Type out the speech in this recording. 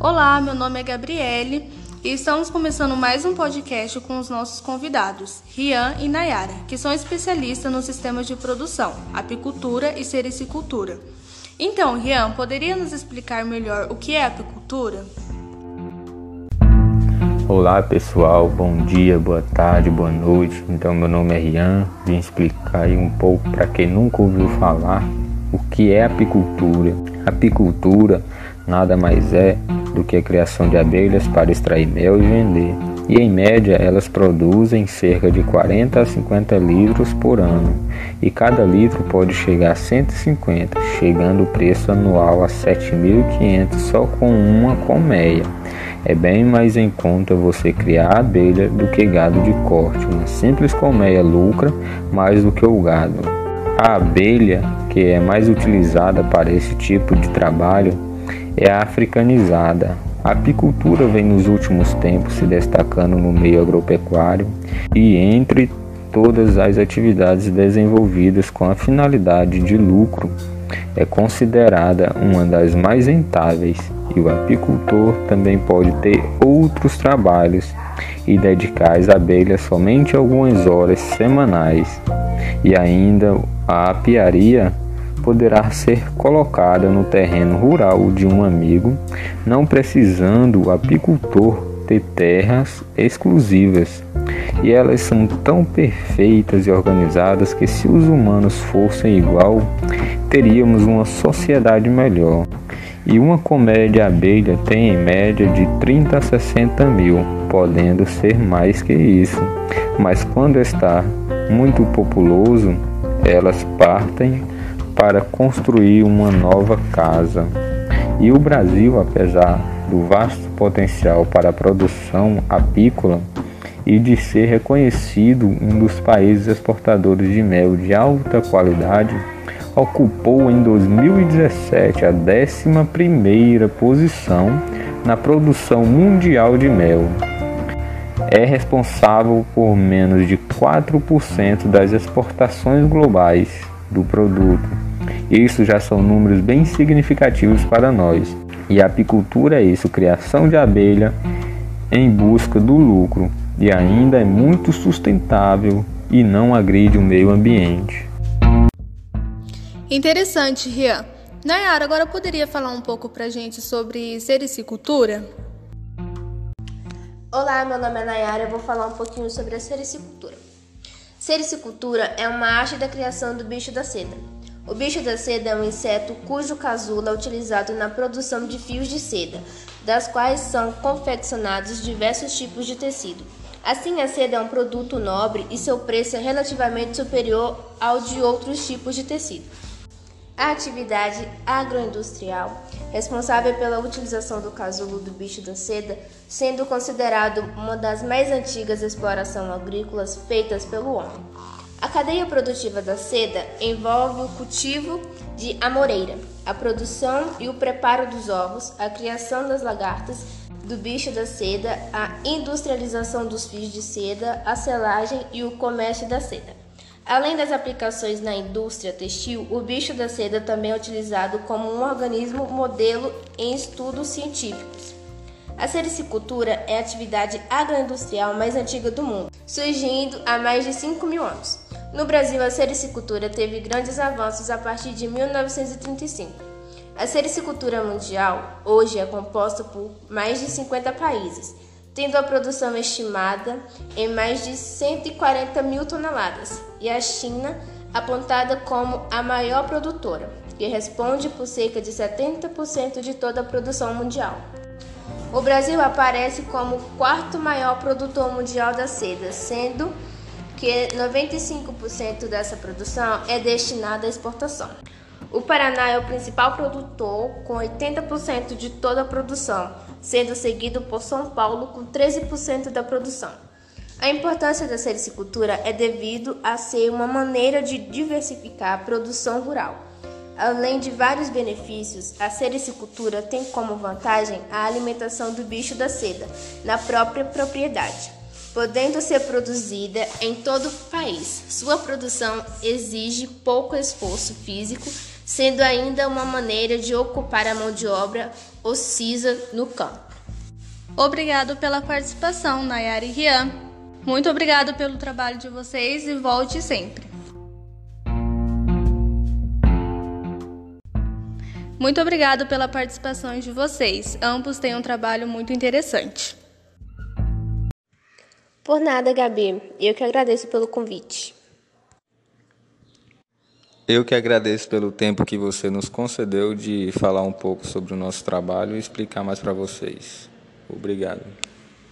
Olá, meu nome é Gabriele e estamos começando mais um podcast com os nossos convidados, Rian e Nayara, que são especialistas nos sistemas de produção, apicultura e sericicultura. Então, Rian, poderia nos explicar melhor o que é apicultura? Olá pessoal, bom dia, boa tarde, boa noite. Então, meu nome é Rian, vim explicar aí um pouco para quem nunca ouviu falar o que é apicultura. Apicultura nada mais é do que a criação de abelhas para extrair mel e vender. E em média elas produzem cerca de 40 a 50 litros por ano, e cada litro pode chegar a 150, chegando o preço anual a 7.500 só com uma colmeia. É bem mais em conta você criar abelha do que gado de corte. Uma simples colmeia lucra mais do que o gado. A abelha, que é mais utilizada para esse tipo de trabalho, é africanizada. A apicultura vem nos últimos tempos se destacando no meio agropecuário e entre todas as atividades desenvolvidas com a finalidade de lucro, é considerada uma das mais rentáveis e o apicultor também pode ter outros trabalhos e dedicar as abelhas somente algumas horas semanais. E ainda a apiaria poderá ser colocada no terreno rural de um amigo, não precisando o apicultor ter terras exclusivas. E elas são tão perfeitas e organizadas que se os humanos fossem igual, teríamos uma sociedade melhor. E uma comédia abelha tem em média de 30 a 60 mil, podendo ser mais que isso. Mas quando está muito populoso, elas partem para construir uma nova casa. E o Brasil, apesar do vasto potencial para a produção apícola e de ser reconhecido um dos países exportadores de mel de alta qualidade, ocupou em 2017 a 11ª posição na produção mundial de mel. É responsável por menos de 4% das exportações globais do produto. Isso já são números bem significativos para nós. E a apicultura é isso, criação de abelha em busca do lucro e ainda é muito sustentável e não agride o meio ambiente. Interessante, Rian. Nayara, agora poderia falar um pouco pra gente sobre sericicultura? Olá, meu nome é Nayara, eu vou falar um pouquinho sobre a sericicultura. Sericicultura é uma arte da criação do bicho da seda. O bicho da seda é um inseto cujo casulo é utilizado na produção de fios de seda, das quais são confeccionados diversos tipos de tecido. Assim, a seda é um produto nobre e seu preço é relativamente superior ao de outros tipos de tecido. A atividade agroindustrial, responsável pela utilização do casulo do bicho da seda, sendo considerado uma das mais antigas explorações agrícolas feitas pelo homem. A cadeia produtiva da seda envolve o cultivo de amoreira, a produção e o preparo dos ovos, a criação das lagartas, do bicho da seda, a industrialização dos fios de seda, a selagem e o comércio da seda. Além das aplicações na indústria textil, o bicho da seda também é utilizado como um organismo modelo em estudos científicos. A sericicultura é a atividade agroindustrial mais antiga do mundo, surgindo há mais de 5 mil anos. No Brasil, a sericicultura teve grandes avanços a partir de 1935. A sericicultura mundial hoje é composta por mais de 50 países tendo a produção estimada em mais de 140 mil toneladas, e a China apontada como a maior produtora, que responde por cerca de 70% de toda a produção mundial. O Brasil aparece como o quarto maior produtor mundial da seda, sendo que 95% dessa produção é destinada à exportação. O Paraná é o principal produtor, com 80% de toda a produção, sendo seguido por São Paulo com 13% da produção. A importância da sericicultura é devido a ser uma maneira de diversificar a produção rural. Além de vários benefícios, a sericicultura tem como vantagem a alimentação do bicho da seda na própria propriedade, podendo ser produzida em todo o país. Sua produção exige pouco esforço físico sendo ainda uma maneira de ocupar a mão de obra ocisa no campo. Obrigado pela participação, Nayara e Rian. Muito obrigado pelo trabalho de vocês e volte sempre. Muito obrigado pela participação de vocês. Ambos têm um trabalho muito interessante. Por nada, Gabi. Eu que agradeço pelo convite. Eu que agradeço pelo tempo que você nos concedeu de falar um pouco sobre o nosso trabalho e explicar mais para vocês. Obrigado.